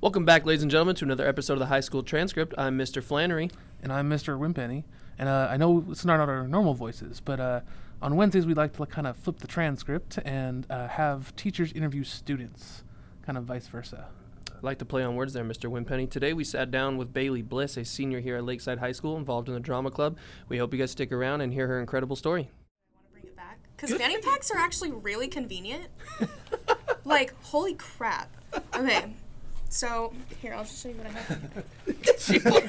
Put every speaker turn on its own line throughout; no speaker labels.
Welcome back, ladies and gentlemen, to another episode of the High School Transcript. I'm Mr. Flannery.
and I'm Mr. Wimpenny. And uh, I know it's not our normal voices, but uh, on Wednesdays we like to kind of flip the transcript and uh, have teachers interview students, kind of vice versa.
I'd like to play on words there, Mr. Wimpenny. Today we sat down with Bailey Bliss, a senior here at Lakeside High School, involved in the drama club. We hope you guys stick around and hear her incredible story.
I want to bring it back because fanny packs are actually really convenient. like holy crap. Okay, so here I'll just show you what I have.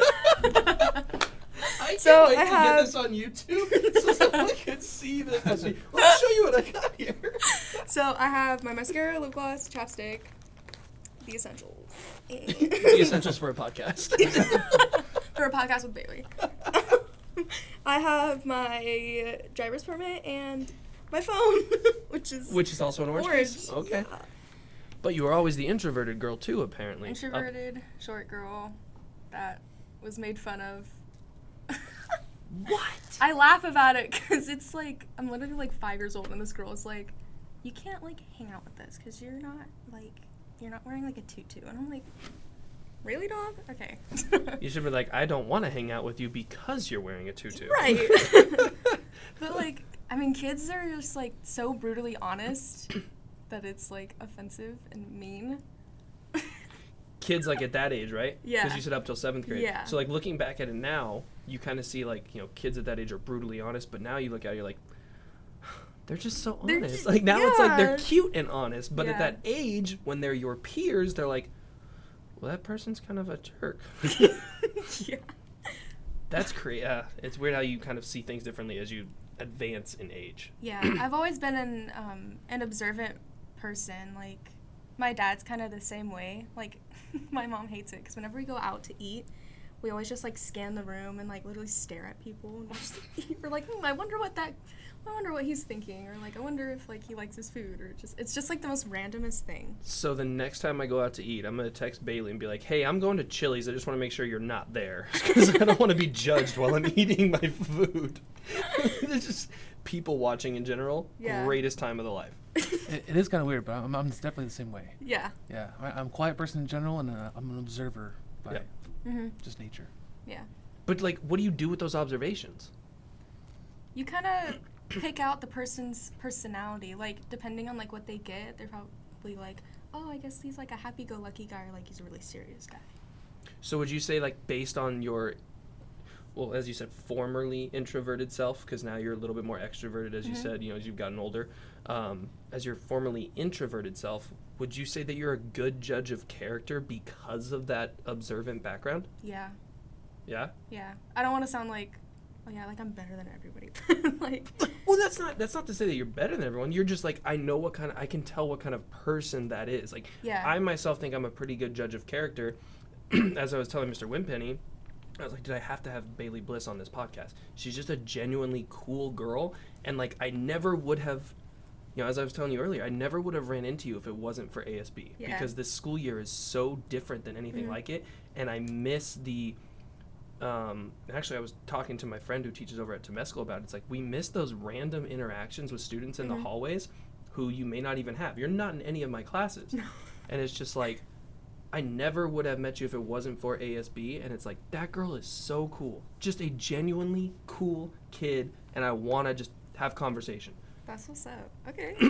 I can't
So, I have- get this
on YouTube so someone can see this. Let me show you what I got here.
So I have my mascara, lip gloss, chapstick, the essentials.
The essentials for a podcast.
For a podcast with Bailey. I have my driver's permit and my phone, which is
Which is also an orange.
orange.
piece. Okay.
Yeah.
But you were always the introverted girl, too, apparently. Uh,
Introverted short girl that was made fun of.
what?
I laugh about it because it's like I'm literally like five years old, and this girl is like, "You can't like hang out with this because you're not like you're not wearing like a tutu," and I'm like, "Really, dog? Okay."
You should be like, I don't want to hang out with you because you're wearing a tutu.
right. but like, I mean, kids are just like so brutally honest that it's like offensive and mean.
Kids like at that age, right?
Yeah.
Because you said up till seventh grade.
Yeah.
So like looking back at it now, you kind of see like you know kids at that age are brutally honest, but now you look at it, you're like, they're just so
They're
honest.
just-
like now it's like they're cute and honest, but at that age when they're your peers, they're like, well, that person's kind of a jerk.
yeah.
That's crazy. Uh, it's weird how you kind of see things differently as you advance in age.
Yeah, I've always been an um, an observant person. Like, my dad's kind of the same way. Like, my mom hates it because whenever we go out to eat, we always just like scan the room and like literally stare at people and eat. We're like, hmm, I wonder what that, I wonder what he's thinking, or like, I wonder if like he likes his food, or just it's just like the most randomest thing.
So the next time I go out to eat, I'm gonna text Bailey and be like, "Hey, I'm going to Chili's. I just want to make sure you're not there because I don't want to be judged while I'm eating my food." it's just people watching in general.
Yeah.
Greatest time of the life.
It, it is kind of weird, but I'm, I'm definitely the same way.
Yeah.
Yeah, I, I'm a quiet person in general, and uh, I'm an observer by
Yeah.
hmm
just nature.
Yeah.
But like, what do you do with those observations?
You kind of pick out the person's personality, like depending on like what they get, they're probably like, oh, I guess he's like a happy-go-lucky guy, or like he's a really serious guy.
So would you say like based on your well, as you said, formerly introverted self, because now you're a little bit more extroverted, as you
Mhm.
said, you know, as you've gotten older. Um, as your formerly introverted self, would you say that you're a good judge of character because of that observant background?
Yeah.
Yeah.
Yeah, I don't want to sound like, oh yeah, like I'm better than everybody. like,
Well, that's not that's not to say that you're better than everyone. You're just like I know what kind of I can tell what kind of person that is. Like
yeah,
I myself think I'm a pretty good judge of character. As I was telling Mr. Wimpenny, I was like, did I have to have Bailey Bliss on this podcast? She's just a genuinely cool girl, and like I never would have, you know, as I was telling you earlier, I never would have ran into you if it wasn't for ASB
Yeah.
because this school year is so different than anything
Mhm.
like it, and I miss the. Um, actually, I was talking to my friend who teaches over at Temescal about it. It's like we miss those random interactions with students in
Mhm.
the hallways who you may not even have. You're not in any of my classes.
No.
And it's just like, I never would have met you if it wasn't for ASB. And it's like, that girl is so cool. Just a genuinely cool kid. And I want to just have conversation.
that's what's up. Okay.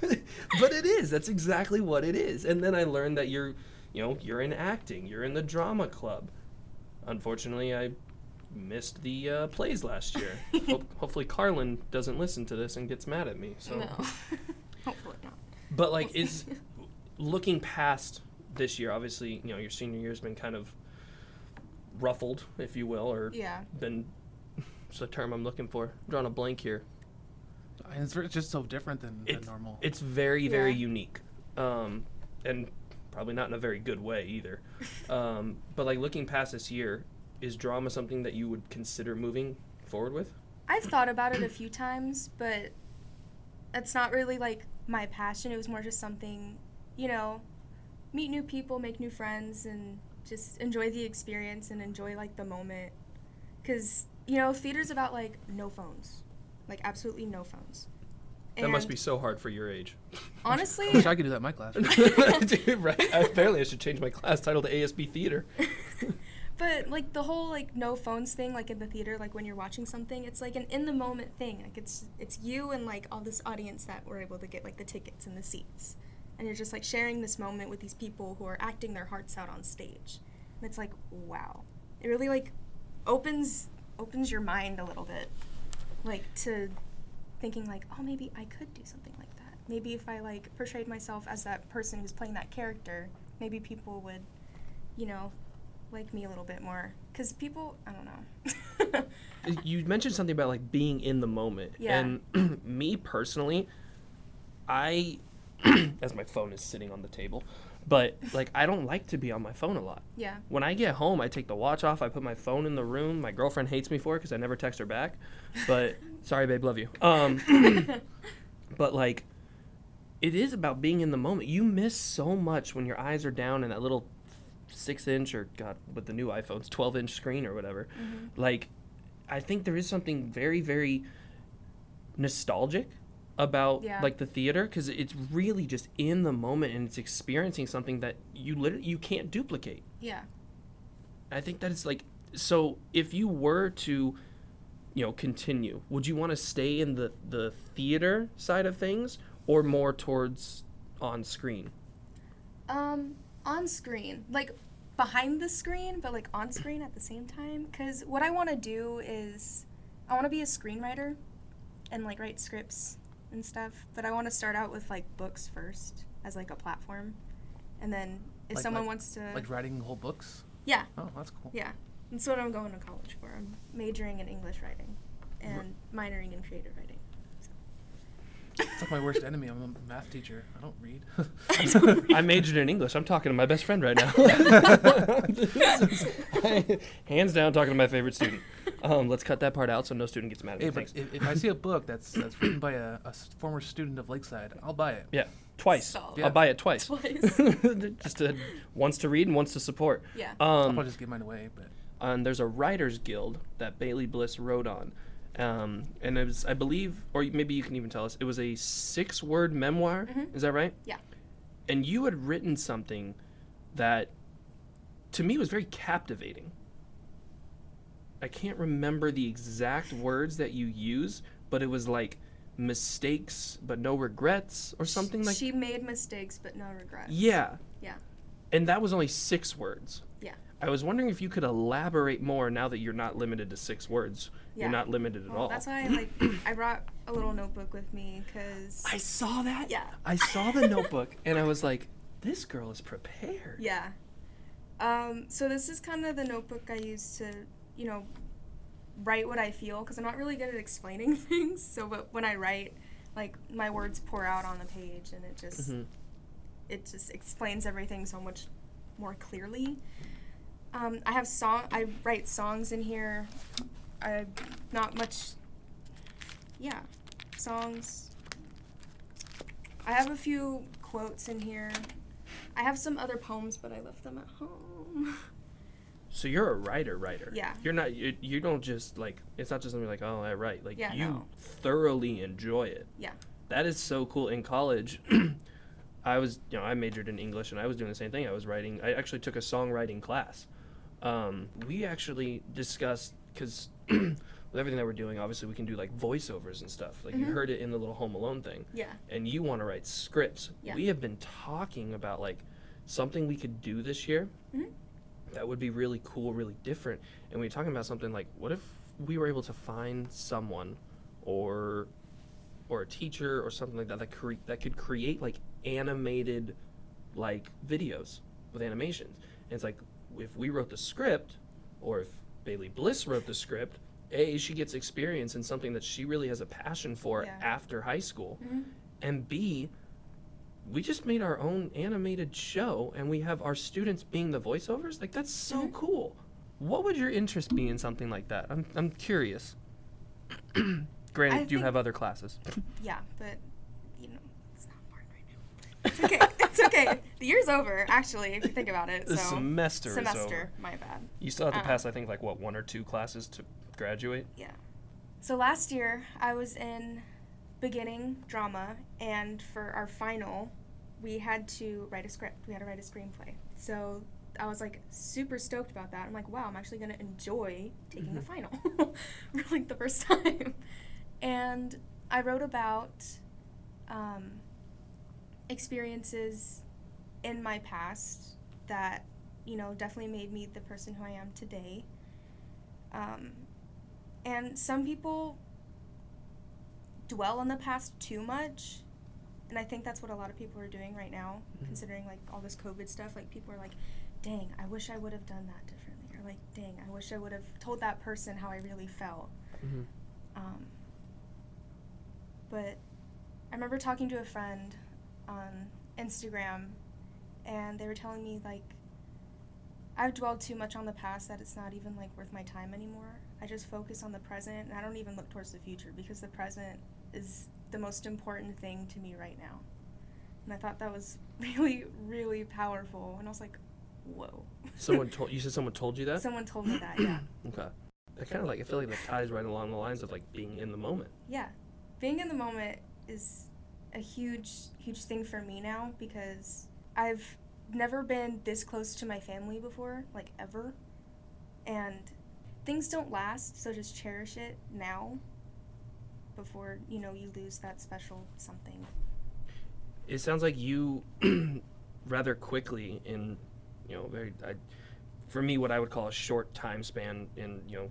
but it is. That's exactly what it is. And then I learned that you're, you know, you're in acting. You're in the drama club. Unfortunately, I missed the uh, plays last year. Hope, hopefully, Carlin doesn't listen to this and gets mad at me. So.
no, hopefully not.
But like, is looking past this year. Obviously, you know, your senior year's been kind of ruffled, if you will, or
Yeah.
been. It's the term I'm looking for. I'm drawing a blank here.
And it's just so different than, than
It's
normal.
It's very, very
Yeah.
unique, um, and probably not in a very good way either. um, but like looking past this year, is drama something that you would consider moving forward with?
I've thought about it a few times, but it's not really like my passion. It was more just something, you know, meet new people, make new friends, and just enjoy the experience and enjoy like the moment. Cause you know, theater's about like no phones, like absolutely no phones.
That must be so hard for your age.
honestly.
I wish I could do that in my class.
Dude, right? I, apparently, I should change my class title to ASB Theater.
But like the whole like no phones thing, like in the theater, like when you're watching something, it's like an in the moment thing. Like it's it's you and like all this audience that were able to get like the tickets and the seats, and you're just like sharing this moment with these people who are acting their hearts out on stage. And it's like wow, it really like opens opens your mind a little bit, like to thinking like oh maybe I could do something like that. Maybe if I like portrayed myself as that person who's playing that character, maybe people would, you know, like me a little bit more because people i don't know
you mentioned something about like being in the moment
Yeah.
and me personally i as my phone is sitting on the table but like i don't like to be on my phone a lot.
Yeah.
When i get home i take the watch off i put my phone in the room. My girlfriend hates me for it because i never text her back but sorry babe love you. Um but like it is about being in the moment. You miss so much when your eyes are down in that little six inch or god with the new iphones 12 inch screen or whatever. Like i think there is something very very nostalgic about
Yeah.
like the theater because it's really just in the moment and it's experiencing something that you literally you can't duplicate
yeah
I think that it's like so if you were to you know continue, would you want to stay in the the theater side of things or more towards on screen?
um on screen like behind the screen but like on screen at the same time because what i want to do is i want to be a screenwriter and like write scripts and stuff but i want to start out with like books first as like a platform and then if
Like-
someone
like-
wants to
like writing whole books.
yeah
Oh, that's cool.
Yeah, that's what I'm going to college for. I'm majoring in English writing and minoring in creative writing.
It's like my worst enemy. I'm a math teacher. I don't read.
I majored in English. I'm talking to my best friend right now. Is- I- hands down, talking to my favorite student. Um, let's cut that part out so no student gets mad at me.
hey, but
Thanks.
if, if I see a book that's that's written by a former student of Lakeside, I'll buy it.
Yeah, twice.
Solid.
Yeah.
I'll buy it twice.
Twice.
just to, once to read and once to support.
Yeah.
I'll
Um,
probably just give mine away. But
and there's a writers guild that Bailey Bliss wrote on. Um, and it was, I believe, or maybe you can even tell us, it was a six word memoir.
Mhm.
Is that right?
Yeah.
And you had written something that to me was very captivating. I can't remember the exact words that you use, but it was like mistakes but no regrets or something like
She made mistakes, but no regrets.
Yeah.
Yeah.
And that was only six words.
Yeah.
I was wondering if you could elaborate more now that you're not limited to six words.
Yeah.
You're not limited at
Well,
all.
that's why I like I brought a little notebook with me because
I saw that.
Yeah.
I saw the notebook and I was like, this girl is prepared.
yeah. Um, so this is kind of the notebook I use to you know write what I feel because I'm not really good at explaining things. So but when I write, like my words pour out on the page and it just
Mhm.
it just explains everything so much more clearly. Um, I have song. I write songs in here. I not much. Yeah, songs. I have a few quotes in here. I have some other poems, but I left them at home.
So you're a writer, writer.
Yeah.
You're not. You, you don't just like. It's not just something like, oh, I write. Like
Yeah,
you
no.
thoroughly enjoy it.
Yeah.
That is so cool. In college, I was, you know, I majored in English and I was doing the same thing. I was writing. I actually took a songwriting class. Um, we actually discussed because with everything that we're doing, obviously we can do like voiceovers and stuff. Like you
Mhm.
heard it in the little Home Alone thing.
Yeah.
and you want to write scripts.
Yeah.
We have been talking about like something we could do this year
Mhm.
That would be really cool, really different. And we are talking about something like, what if we were able to find someone or or a teacher or something like that that cre- that could create like animated like videos with animations. And it's like if we wrote the script or if Bailey Bliss wrote the script, A, she gets experience in something that she really has a passion for
Yeah.
after high school
Mhm.
and B, we just made our own animated show and we have our students being the voiceovers. Like that's so
Mhm.
cool. What would your interest be in something like that? I'm I'm curious. Granted,
I
you have other classes.
Yeah, but you know, it's not important right now. It's okay. it's okay. The year's over, actually, if you think about it.
The
so
semester,
semester,
is over.
my bad.
You still have to
Uh-uh.
pass, I think, like what one or two classes to graduate.
Yeah. So last year I was in beginning drama, and for our final, we had to write a script. We had to write a screenplay. So I was like super stoked about that. I'm like, wow, I'm actually gonna enjoy taking the
Mhm.
final for like the first time. And I wrote about um, experiences in my past that you know definitely made me the person who I am today. Um, and some people dwell on the past too much and i think that's what a lot of people are doing right now
Mhm.
considering like all this covid stuff like people are like dang i wish i would have done that differently or like dang i wish i would have told that person how i really felt
Mm-hmm.
um, but I remember talking to a friend on Instagram, and they were telling me like I've dwelled too much on the past that it's not even like worth my time anymore. I just focus on the present, and I don't even look towards the future because the present is the most important thing to me right now. And I thought that was really, really powerful, and I was like, "Whoa!"
Someone told you said someone told you that.
Someone told me that, yeah.
Okay. I kind of like. I feel like that ties right along the lines of like being in the moment.
yeah being in the moment is a huge huge thing for me now because i've never been this close to my family before like ever and things don't last so just cherish it now before you know you lose that special something
It sounds like you rather quickly in, you know, very. I, for me, what I would call a short time span in, you know,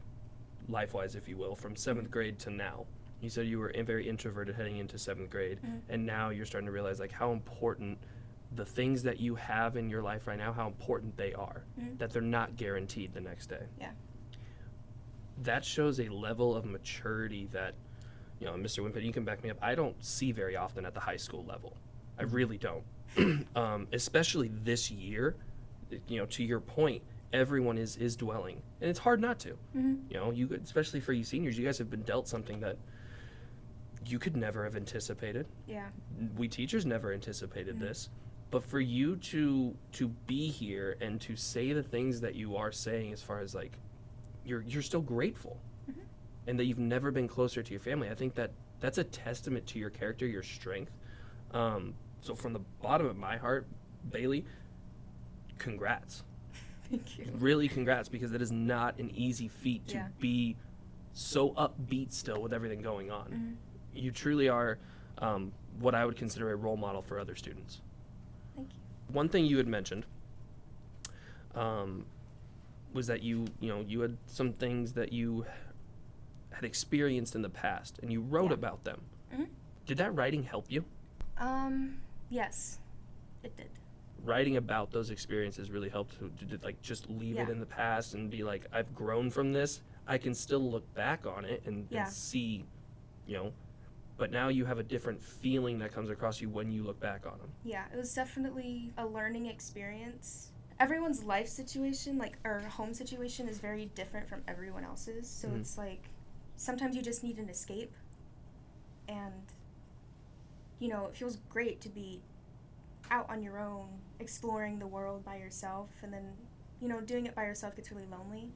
life-wise, if you will, from seventh grade to now. You said you were in- very introverted heading into seventh grade,
Mhm.
and now you're starting to realize like how important the things that you have in your life right now, how important they are.
Mhm.
That they're not guaranteed the next day.
Yeah.
That shows a level of maturity that, you know, Mr. Wimpet, you can back me up. I don't see very often at the high school level. I really don't. um, especially this year, you know, to your point, everyone is is dwelling, and it's hard not to.
mm-hmm.
You know, you could- especially for you seniors, you guys have been dealt something that you could never have anticipated.
yeah
We teachers never anticipated
Mhm.
this, but for you to to be here and to say the things that you are saying, as far as like you're you're still grateful. And that you've never been closer to your family. I think that that's a testament to your character, your strength. Um, so from the bottom of my heart, Bailey, congrats
thank you
really congrats because it is not an easy feat to
Yeah.
be so upbeat still with everything going on.
Mhm.
You truly are um, what I would consider a role model for other students.
thank you
One thing you had mentioned um, was that you, you know, you had some things that you had experienced in the past and you wrote
Yeah.
about them.
Mhm.
Did that writing help you?
um yes it did
writing about those experiences really helped to, to, like just leave it in the past and be like i've grown from this i can still look back on it and,
Yeah.
and see you know but now you have a different feeling that comes across you when you look back on them
Yeah, it was definitely a learning experience. Everyone's life situation, like or home situation, is very different from everyone else's. So
Mhm.
it's like sometimes you just need an escape, and you know it feels great to be out on your own, exploring the world by yourself, and then you know doing it by yourself gets really lonely,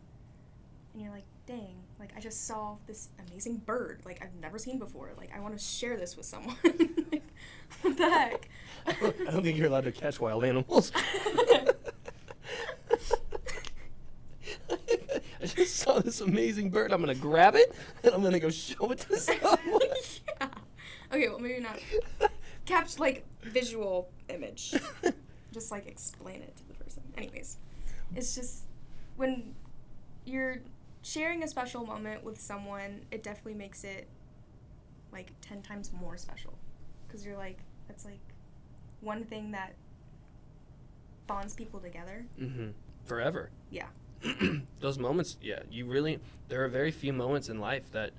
and you're like, dang, like I just saw this amazing bird, like I've never seen before. Like I want to share this with someone. like, what the heck?
i don't think you're allowed to catch wild animals i just saw this amazing bird i'm gonna grab it and i'm gonna go show it to someone
yeah. Okay, well maybe not. Capture like visual image. Just like explain it to the person. Anyways, it's just when you're sharing a special moment with someone, it definitely makes it like 10 times more special. Because you're like, that's like one thing that bonds people together.
Mm-hmm. forever
Yeah.
those moments yeah you really there are very few moments in life that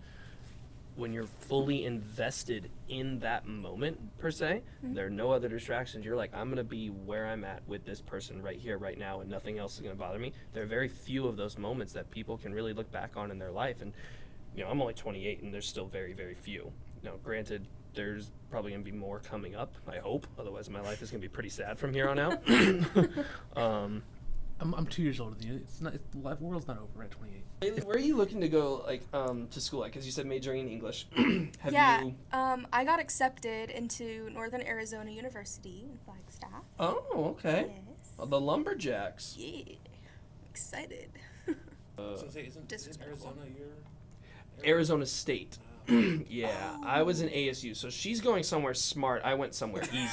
when you're fully invested in that moment per se
Mhm.
there are no other distractions. You're like i'm gonna be where i'm at with this person right here right now and nothing else is gonna bother me. There are very few of those moments that people can really look back on in their life and you know i'm only 28 and there's still very very few. Now granted there's probably gonna be more coming up i hope otherwise my life is gonna be pretty sad from here on out. Um,
I'm, I'm two years older than you. It's not. It's, the life- world's not over at 28.
Bailey, where are you looking to go, like, um, to school? Like, because you said majoring in English. Have
yeah.
you?
Um, I got accepted into Northern Arizona University in Flagstaff.
Oh, okay.
Yes.
Oh, the lumberjacks.
Yeah. Excited.
Uh,
So say, isn't,
Disrespectful.
Arizona your
Arizona State. yeah, I was in ASU, so she's going somewhere smart. I went somewhere easy.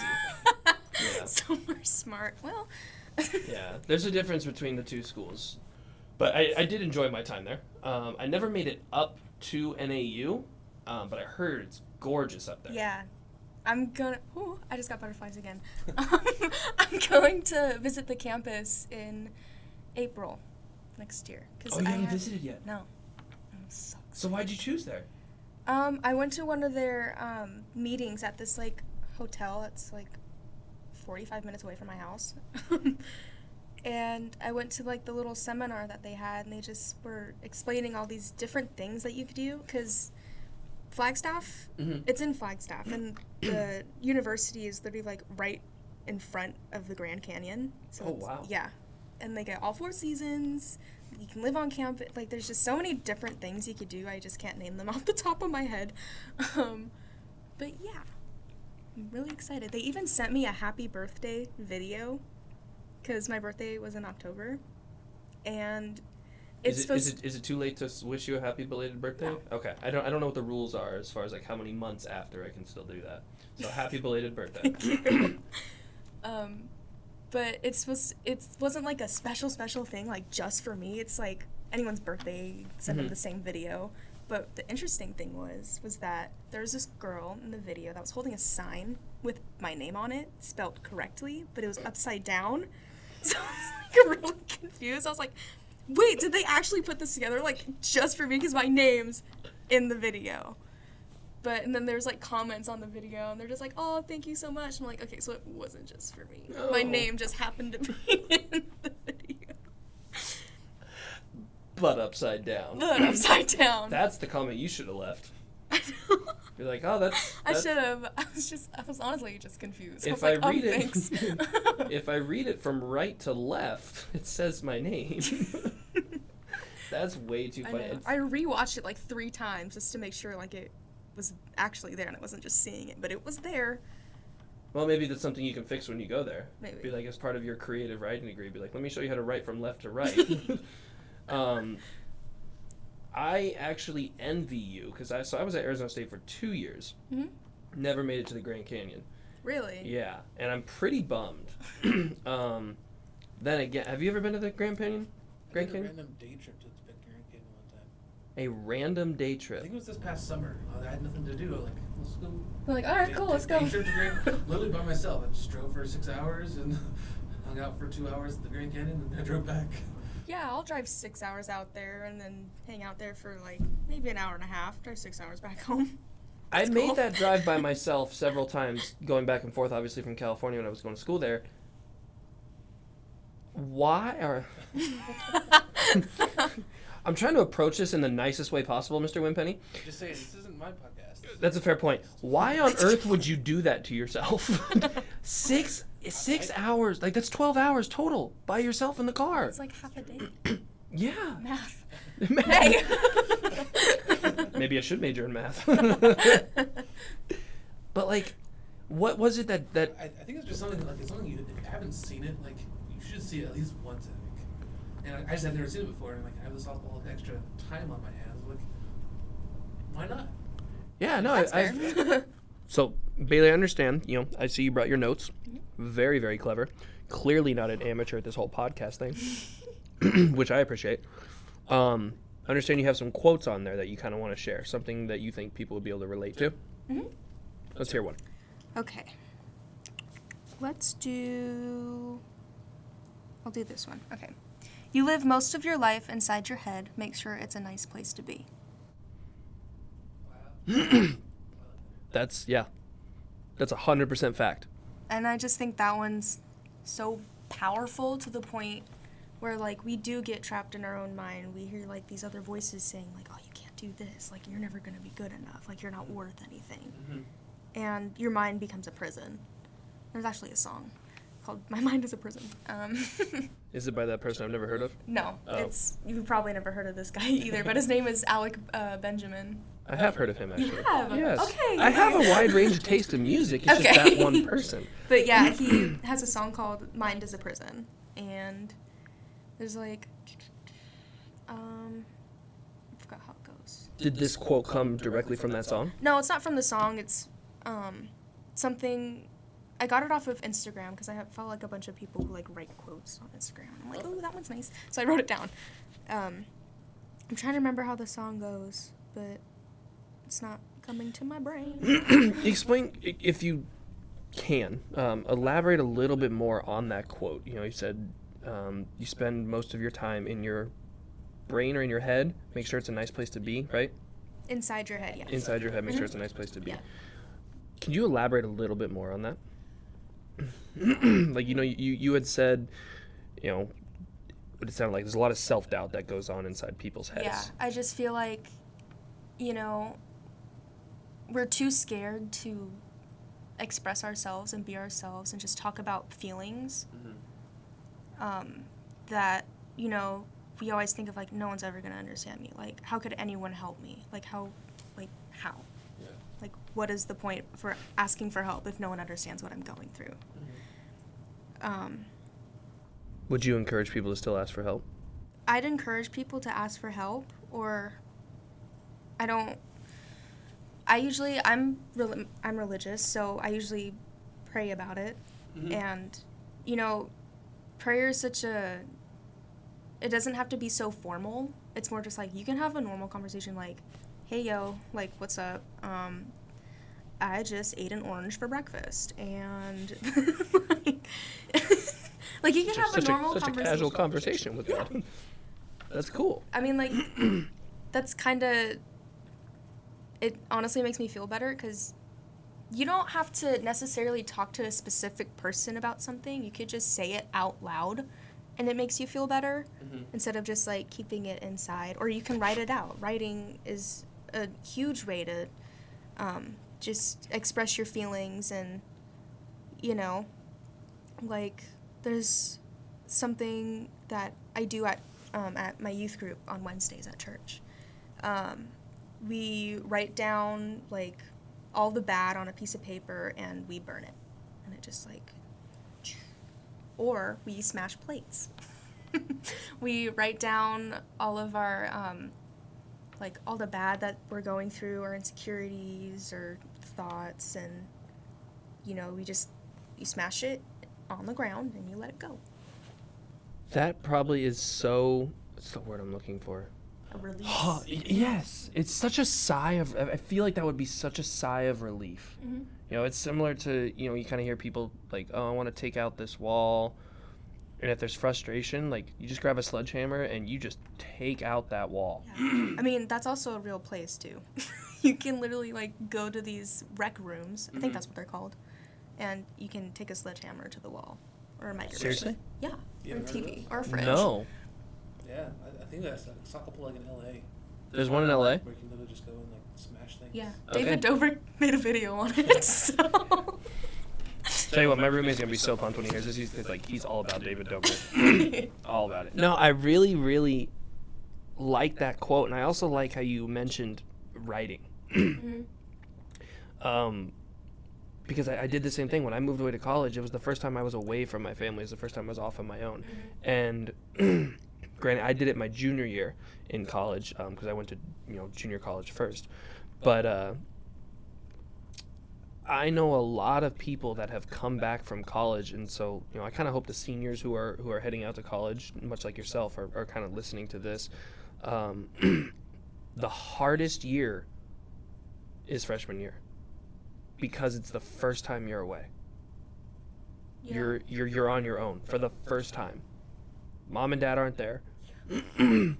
Yeah.
Somewhere smart. Well.
yeah, there's a difference between the two schools. But I, I did enjoy my time there. Um, I never made it up to NAU, um, but I heard it's gorgeous up there.
Yeah. I'm gonna. Ooh, I just got butterflies again. Um, I'm going to visit the campus in April next year. 'cause
Oh, you
I
haven't
had-
visited yet.
No. Sucks.
So why'd you choose there?
Um, I went to one of their um, meetings at this like hotel It's like 45 minutes away from my house. and I went to like the little seminar that they had, and they just were explaining all these different things that you could do because Flagstaff,
Mhm.
it's in Flagstaff, and the university is literally like right in front of the Grand Canyon. So
Oh, wow.
Yeah, and they get all four seasons. You can live on campus. Like, there's just so many different things you could do. I just can't name them off the top of my head. Um, but yeah, I'm really excited. They even sent me a happy birthday video because my birthday was in October, and it's
Is it, is it is it too late to wish you a happy belated birthday?
No.
Okay, I don't I don't know what the rules are as far as like how many months after I can still do that. So happy belated birthday.
Um, but it's supposed. It wasn't like a special special thing like just for me. It's like anyone's birthday. Send them
Mhm.
the same video. But the interesting thing was was that there was this girl in the video that was holding a sign with my name on it, spelled correctly, but it was upside down. So I was like really confused. I was like, "Wait, did they actually put this together like just for me because my name's in the video?" But and then there's like comments on the video, and they're just like, "Oh, thank you so much." And I'm like, "Okay, so it wasn't just for me. My name just happened to be in the video,
but upside down.
but upside down."
That's the comment you should have left.
I know.
You're like, oh, that's.
I should have. I was just. I was honestly just confused.
If
I
I
like,
read
oh,
it, if I read it from right to left, it says my name. that's way too funny.
know. I rewatched it like three times just to make sure like it was actually there and I wasn't just seeing it, but it was there.
Well, maybe that's something you can fix when you go there.
Maybe.
Be like, as part of your creative writing degree, be like, let me show you how to write from left to right. um, I actually envy you because I so I was at Arizona State for two years,
Mhm.
never made it to the Grand Canyon.
Really?
Yeah, and I'm pretty bummed. um, then again, have you ever been to the Grand Canyon? Grand
I did a
Canyon?
random day trip to the Grand Canyon one time.
A random day
I think it was this past summer. I had nothing to do. I was like, let's go.
We're like, all right,
day-
cool,
day-
let's go.
day trip to Grand- literally by myself. I just drove for six hours and hung out for two hours at the Grand Canyon and then I drove back.
Yeah, I'll drive six hours out there and then hang out there for like maybe an hour and a half. Drive six hours back home.
I
That's
made that drive by myself several times, going back and forth, obviously from California when I was going to school there. Why are I'm trying to approach this in the nicest way possible, Mr. Wimpenny.
Just saying, this isn't my podcast.
That's a fair point. Why on earth would you do that to yourself? six six hours, like that's twelve hours total by yourself in the car.
it's like half a day.
yeah.
Math. Hey.
Maybe I should major in math. but like, what was it that that?
I, I think it's just something like it's something you, if you haven't seen it, like you should see it at least once. I think. And I, I just have never seen it before, and like I have this all, all extra time on my hands. Like, why not?
Yeah, no,
That's
I, I,
fair.
So, Bailey, I understand. You know, I see you brought your notes. Very, very clever. Clearly not an amateur at this whole podcast thing, which I appreciate. Um, I understand you have some quotes on there that you kind of want to share, something that you think people would be able to relate to.
Mhm.
Let's hear one.
Okay. Let's do. I'll do this one. Okay. You live most of your life inside your head. Make sure it's a nice place to be.
That's yeah, that's a hundred percent fact.
And I just think that one's so powerful to the point where, like, we do get trapped in our own mind. We hear, like, these other voices saying, like, oh, you can't do this. Like, you're never going to be good enough. Like, you're not worth anything. Mm-hmm. And your mind becomes a prison. There's actually a song. Called My Mind is a Prison. Um,
Is it by that person I've never heard of?
no,
Oh.
it's you've probably never heard of this guy either, but his name is Alec uh, Benjamin.
I have heard of him actually.
You have?
Yes.
Okay.
I have a wide range of taste in music. It's just
Okay.
that one person.
But yeah, he has a song called "Mind Is a Prison," and there's like, um, I forgot how it goes.
Did this quote come directly from that song?
No, it's not from the song. It's um, something. I got it off of Instagram because I have, follow like a bunch of people who like write quotes on Instagram. I'm like, oh, that one's nice. So I wrote it down. Um, I'm trying to remember how the song goes, but it's not coming to my brain.
Explain if you can um, elaborate a little bit more on that quote. You know, you said um, you spend most of your time in your brain or in your head. Make sure it's a nice place to be, right?
Inside your head, yes.
Inside your head, make sure it's a nice place to be.
Yeah.
Can you elaborate a little bit more on that? like you know, you you had said, you know, what it sounded like. There's a lot of self doubt that goes on inside people's heads.
Yeah, I just feel like, you know, we're too scared to express ourselves and be ourselves and just talk about feelings. Um, that, you know, we always think of like, no one's ever going to understand me. Like, how could anyone help me? Like, how, like, how?
Yeah.
Like, what is the point for asking for help if no one understands what I'm going through? Um,
Would you encourage people to still ask for help?
I'd encourage people to ask for help or I don't I usually I'm rel- I'm religious, so I usually pray about it. And you know, prayer is such a it doesn't have to be so formal. It's more just like you can have a normal conversation like, "Hey yo, like what's up? Um I just ate an orange for breakfast." And like, like you can have a normal
such
conversation.
a casual conversation with that. That's cool.
I mean, like, that's kind of. It honestly makes me feel better because you don't have to necessarily talk to a specific person about something. You could just say it out loud and it makes you feel better instead of just like keeping it inside. Or you can write it out. Writing is a huge way to um, just express your feelings and, you know, like, there's something that I do at um, at my youth group on Wednesdays at church. Um, we write down like all the bad on a piece of paper and we burn it, and it just like. Or we smash plates. we write down all of our um, like all the bad that we're going through, our insecurities or thoughts, and you know we just you smash it on the ground and you let it go.
That probably is so. What's the word I'm looking for?
A release.
Oh, yes, it's such a sigh of. I I feel like that would be such a sigh of relief.
Mhm.
You know, it's similar to you know you kind of hear people like, oh, I want to take out this wall, and if there's frustration, like you just grab a sledgehammer and you just take out that wall.
I mean, that's also a real place too. you can literally like go to these rec rooms. I think mm-hmm. that's what they're called, and you can take a sledgehammer to the wall or a microwave.
Seriously?
Yeah.
You
or a
ever heard
TV or a fridge.
No,
Yeah, I, I think that's I saw a couple like in L.A.
there's one in LA.
Where you can literally just go and like smash things.
Yeah.
Okay.
David Dobrik made a video on it. So.
Tell you what, my roommate's gonna be so pumped when he hears this. He's it's like he's all about David Dobrik. all about it. No, I really, really like that quote, and I also like how you mentioned writing.
Mhm.
um, because I, I did the same thing when I moved away to college. It was the first time I was away from my family. It was the first time I was off on my own. And granted, I did it my junior year in college because I went to you know junior college first. But uh, I know a lot of people that have come back from college, and so you know I kind of hope the seniors who are who are heading out to college, much like yourself, are, are kind of listening to this. Um, the hardest year is freshman year because it's the first time you're away.
Yeah.
You're you're you're on your own for the first time. Mom and dad aren't there. they're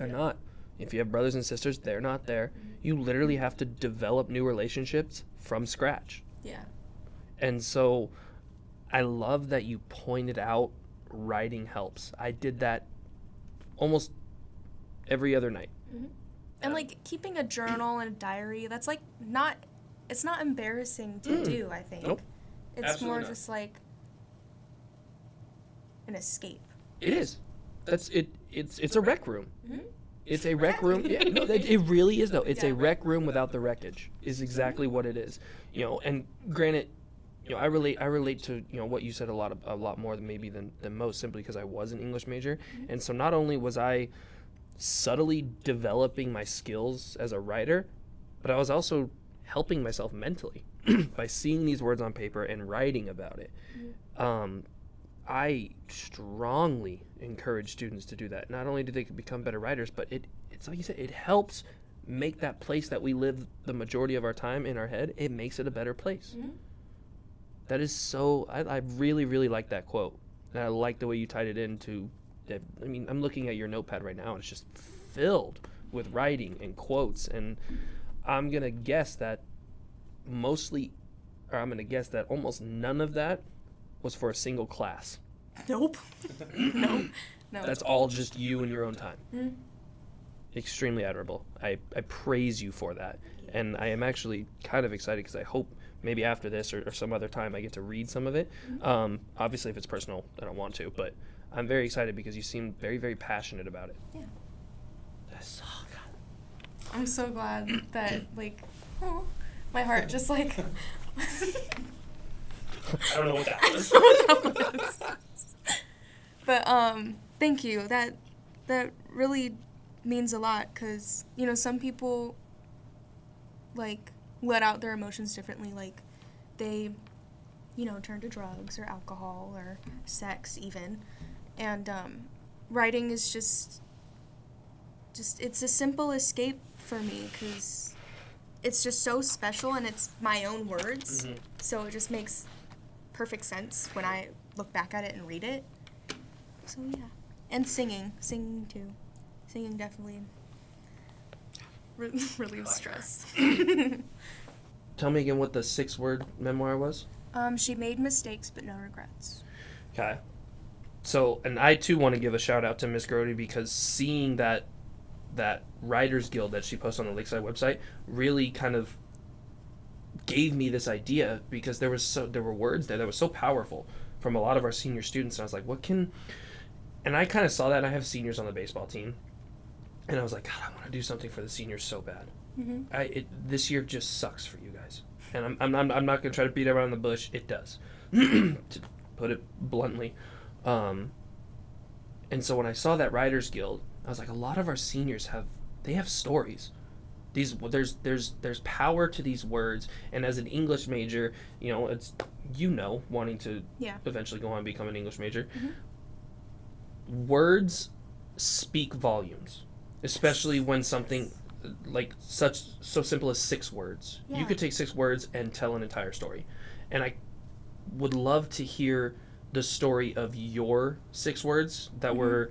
not. If you have brothers and sisters, they're not there. You literally have to develop new relationships from scratch.
Yeah.
And so I love that you pointed out writing helps. I did that almost every other night. Mm-hmm.
And like keeping a journal and a diary, that's like not it's not embarrassing to do, I think.
Mm. Nope.
It's
Absolutely
more
not.
just like an escape.
It is. That's it. It's it's a rec room.
Mhm.
It's a rec room. Yeah, no, it, it really is though. It's a
Yeah.
rec room without the wreckage. Is exactly what it is. You know, and granted, you know, I relate. I relate to you know what you said a lot of, a lot more than maybe than, than most, simply because I was an English major, and so not only was I subtly developing my skills as a writer, but I was also helping myself mentally by seeing these words on paper and writing about it. Um, I strongly encourage students to do that. Not only do they become better writers, but it it's like you said, it helps make that place that we live the majority of our time in our head, it makes it a better place.
Mhm.
That is so I, I really, really like that quote. And I like the way you tied it into I mean, I'm looking at your notepad right now and it's just filled with writing and quotes and I'm gonna guess that mostly or I'm gonna guess that almost none of that was for a single class.
Nope. no. No.
That's all just you in your own time.
Mm.
Extremely admirable. I, I praise you for that. And I am actually kind of excited because I hope maybe after this or, or some other time I get to read some of it. Um, obviously, if it's personal, I don't want to, but I'm very excited because you seem very, very passionate about it.
Yeah.
That's, oh, God.
I'm so glad that like, oh, my heart just like.
I don't know what that was.
don't know what that was. but um, thank you. That that really means a lot because you know some people like let out their emotions differently. Like they, you know, turn to drugs or alcohol or sex even, and um, writing is just just it's a simple escape for me because it's just so special and it's my own words.
Mhm.
so it just makes perfect sense when i look back at it and read it. So yeah. And singing singing too. Singing definitely re- relieves stress.
Tell me again what the six word memoir was.
um she made mistakes but no regrets.
Okay. So, and I too want to give a shout out to Miss Grody because seeing that that Writers Guild that she posted on the Lakeside website really kind of gave me this idea because there was so there were words there that was so powerful from a lot of our senior students and I was like, what can and I kind of saw that and I have seniors on the baseball team and I was like, God, I want to do something for the seniors so bad.
mm-hmm.
I it, this year just sucks for you guys, and I'm I'm I'm, not gonna try to beat around the bush. It does, to put it bluntly. Um, and so when I saw that Writers Guild, I was like, a lot of our seniors have they have stories. These there's there's there's power to these words, and as an English major, you know it's you know wanting to
yeah
eventually go on and become an English major.
Mhm.
Words speak volumes, especially when something uh, like such so simple as six words. You could take six words and tell an entire story, and I would love to hear the story of your six words that
Mhm.
were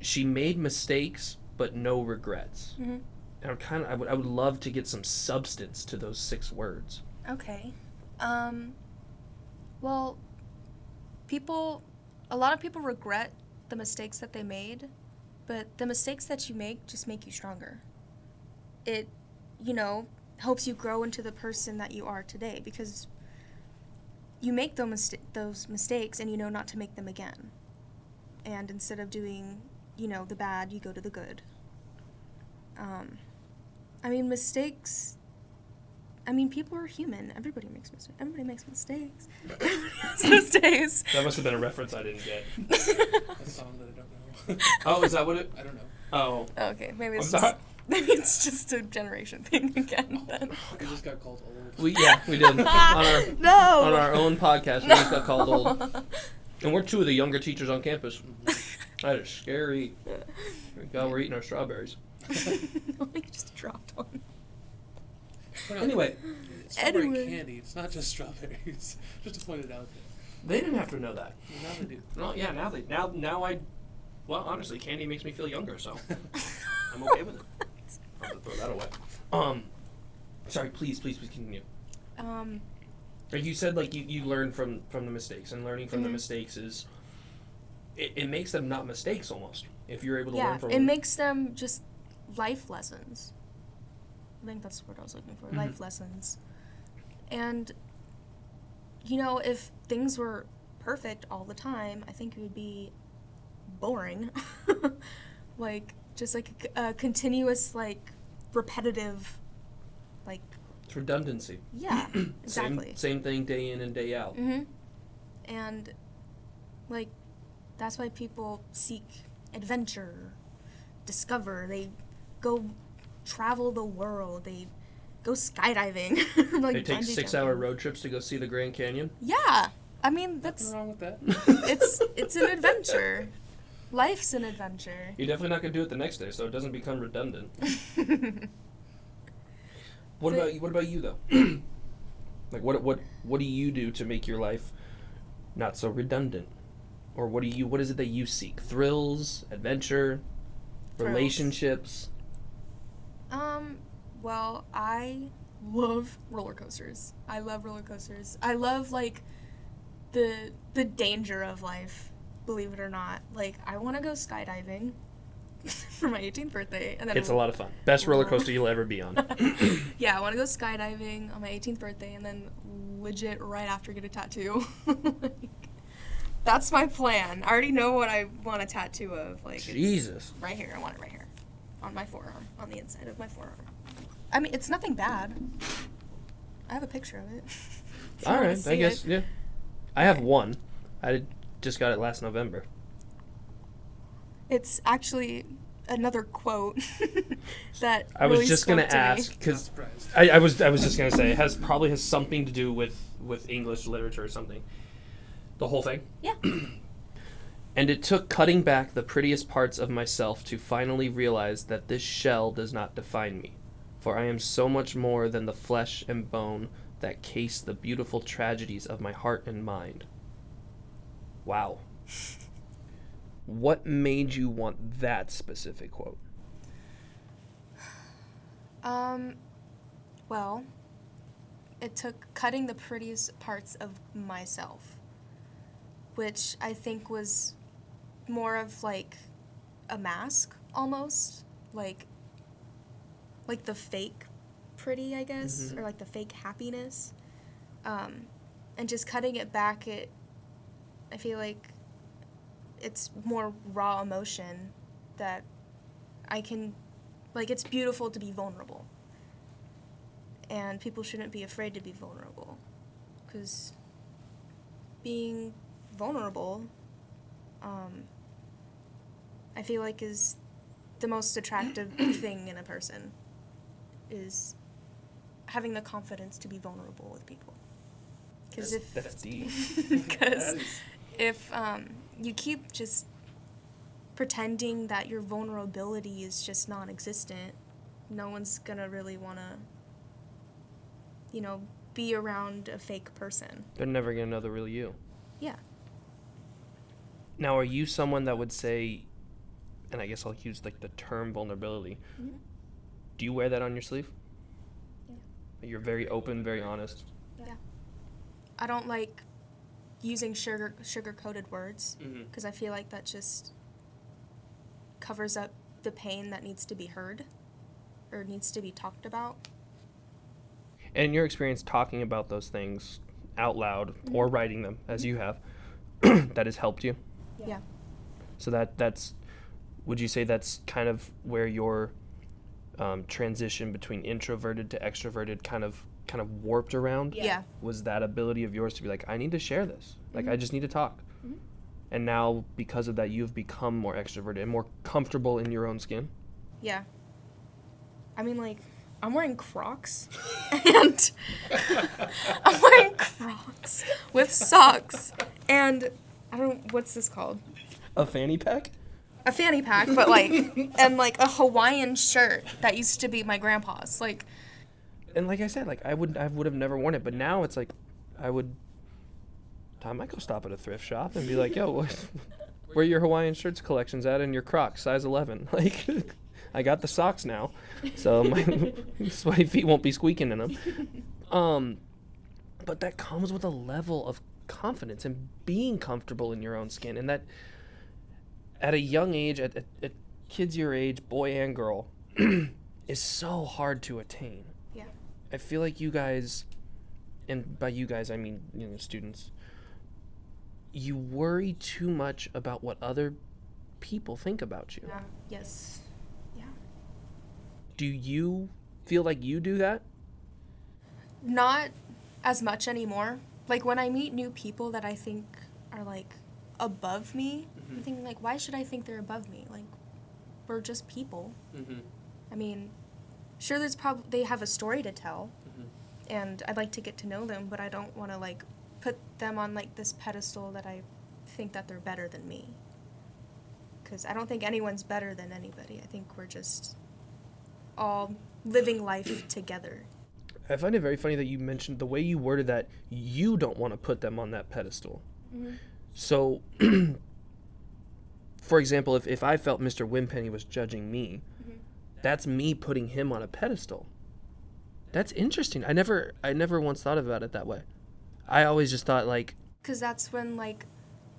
she made mistakes but no regrets.
Mhm.
And I kind of I would I would love to get some substance to those six words.
Okay. Um well people a lot of people regret the mistakes that they made, but the mistakes that you make just make you stronger. It you know, helps you grow into the person that you are today because you make those mista- those mistakes and you know not to make them again. And instead of doing, you know, the bad, you go to the good. Um I mean, mistakes I mean, people are human. Everybody makes mistakes. Everybody makes mistakes. Everybody makes mistakes.
That must have been a reference I didn't get.
A song that I don't know.
Oh, is that what it?
I don't know.
Oh,
okay, maybe
I'm
it's
sorry.
just maybe it's just a generation thing again. Oh, then.
Oh, we just got called old.
We yeah, we did on our
no.
on our own podcast. We just got called old, and we're two of the younger teachers on campus. That is scary. Here we go. We're eating our strawberries.
we just dropped one.
Anyway,
It's strawberry
Anyway.
candy. It's not just strawberries. just to point it out there.
they didn't have to know that.
Now they do.
Well, yeah. Now they now now I, well, honestly, candy makes me feel younger, so I'm okay with it. I'll have to throw that away. Um, sorry. Please, please, please continue.
Um,
Like you said, like you, you learn from from the mistakes, and learning from the
Mhm.
mistakes is. It, it makes them not mistakes almost if you're able to
yeah,
learn from
it
them.
makes them just life lessons. I think that's what I was looking for.
Mhm.
Life lessons. And you know, if things were perfect all the time, I think it would be boring. like just like a, a continuous like repetitive like
It's redundancy.
yeah, exactly.
Same, same thing day in and day out.
Mhm. And like that's why people seek adventure, discover. They go travel the world. They go skydiving. like
they take
bungee
six-hour road trips to go see the Grand Canyon.
Yeah. I mean
Nothing
that's
wrong with that.
it's it's an adventure. Life's an adventure.
You're definitely not gonna do it the next day, so it doesn't become redundant. What
But-
about you? What about you though? like what what what do you do to make your life not so redundant? Or what do you what is it that you seek? Thrills, adventure,
Thrills.
relationships.
Um, well, I love roller coasters. I love roller coasters. I love like the the danger of life, believe it or not. Like I want to go skydiving for my 18th birthday and then
It's a lot of fun. Best roller coaster you'll ever be on.
yeah, I want to go skydiving on my 18th birthday and then legit right after get a tattoo. like, that's my plan. I already know what I want a tattoo of. Like it's-
Jesus.
Right here. I want it right here. On my forearm. On the inside of my forearm. I mean, it's nothing bad. I have a picture of it. If you
All
wanna
right, I guess
it.
yeah. I have one. I did, just got it last November.
It's actually another quote that
I was
really
just gonna
spoke
ask because. I, I was I was just gonna say it has probably has something to do with with English literature or something. The whole thing.
Yeah.
And it took cutting back the prettiest parts of myself to finally realize that this shell does not define me, for I am so much more than the flesh and bone that case the beautiful tragedies of my heart and mind. Wow. What made you want that specific quote?
Um, well, it took cutting the prettiest parts of myself, which I think was more of like a mask almost, like like the fake pretty, I guess,
Mhm.
or like the fake happiness. Um, and just cutting it back, it I feel like it's more raw emotion that I can like it's beautiful to be vulnerable. And people shouldn't be afraid to be vulnerable. Because being vulnerable um, i feel like is the most attractive thing in a person is having the confidence to be vulnerable with people. Because if
That's deep.
because
That is-
if um, you keep just pretending that your vulnerability is just non-existent no one's gonna really want to you know be around a fake person
They're never gonna know the real you.
yeah
Now, are you someone that would say, and I guess I'll use like the term vulnerability?
Mhm.
Do you wear that on your sleeve?
Yeah.
You're very open, very honest. Yeah.
I don't like using sugar sugar coated words
Mm-hmm.
because i feel like that just covers up the pain that needs to be heard or needs to be talked about
And your experience talking about those things out loud or writing them, as you have, that has helped you.
yeah
So that that's, would you say that's kind of where your um, transition between introverted to extroverted kind of kind of warped around?
yeah,
was that ability of yours to be like, I need to share this. Like, I
Mhm.
just need to talk.
Mhm.
And now, because of that, you've become more extroverted and more comfortable in your own skin.
Yeah. I mean, like, I'm wearing Crocs, and I'm wearing Crocs with socks, and I don't what's this called?
A fanny pack?
A fanny pack, but like, and like a Hawaiian shirt that used to be my grandpa's. Like,
And like I said, like I would, I would have never worn it, but now it's like, I would. Tom, I go stop at a thrift shop and be like, "Yo, what, where your Hawaiian shirts collections at and your Crocs size 11?" Like, I got the socks now, so my sweaty feet won't be squeaking in them. Um, but that comes with a level of confidence and being comfortable in your own skin, and that at a young age, at, at, at kids your age, boy and girl, is so hard to attain. I feel like you guys, and by you guys I mean you know students, you worry too much about what other people think about you.
Yeah. Yes. Yeah.
Do you feel like you do that?
Not as much anymore. Like when I meet new people that I think are like above me, I'm thinking like, why should I think they're above me? Like, we're just people.
Mm-hmm.
I mean, sure, there's probably they have a story to tell, mm-hmm. and I'd like to get to know them, but I don't want to like put them on like this pedestal that I think that they're better than me. Because I don't think anyone's better than anybody. I think we're just all living life together.
I find it very funny that you mentioned the way you worded that you don't want to put them on that pedestal. Mm-hmm. So, for example, if, if I felt Mr. Wimpenny was judging me, that's me putting him on a pedestal. That's interesting. I never I never once thought about it that way. I always just thought like
Because that's when like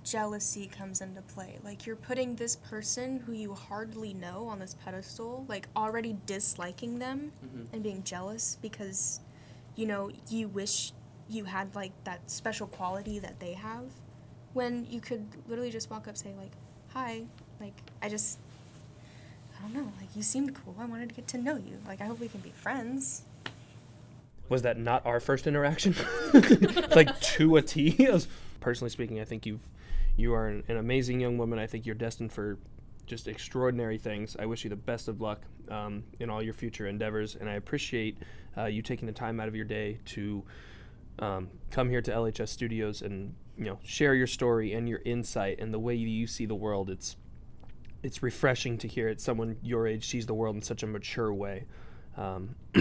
jealousy comes into play. Like you're putting this person who you hardly know on this pedestal, like already disliking them mm-hmm. and being jealous because, you know, you wish you had like that special quality that they have. When you could literally just walk up, say like, "Hi," like I just, I don't know, like you seemed cool. I wanted to get to know you. Like I hope we can be friends.
was that not our first interaction? like to a T. Personally speaking, I think you've you are an, an amazing young woman. I think you're destined for just extraordinary things. I wish you the best of luck um, in all your future endeavors, and I appreciate uh, you taking the time out of your day to um, come here to LHS Studios and you know share your story and your insight and the way you see the world. It's it's refreshing to hear it. Someone your age sees the world in such a mature way. Um,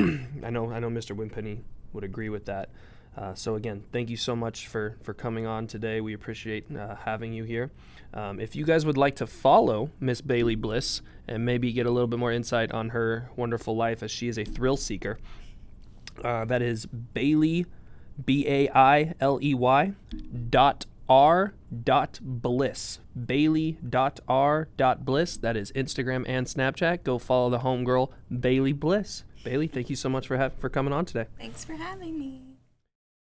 I know I know Mr. Wimpenny would agree with that. Uh, so again, thank you so much for for coming on today. We appreciate uh, having you here. Um, if you guys would like to follow Miss Bailey Bliss and maybe get a little bit more insight on her wonderful life as she is a thrill seeker, uh, that is Bailey, B A I L E Y, dot R dot bliss. Bailey R bliss. That is Instagram and Snapchat. Go follow the homegirl Bailey Bliss. Bailey, thank you so much for ha- for coming on today.
Thanks for having me.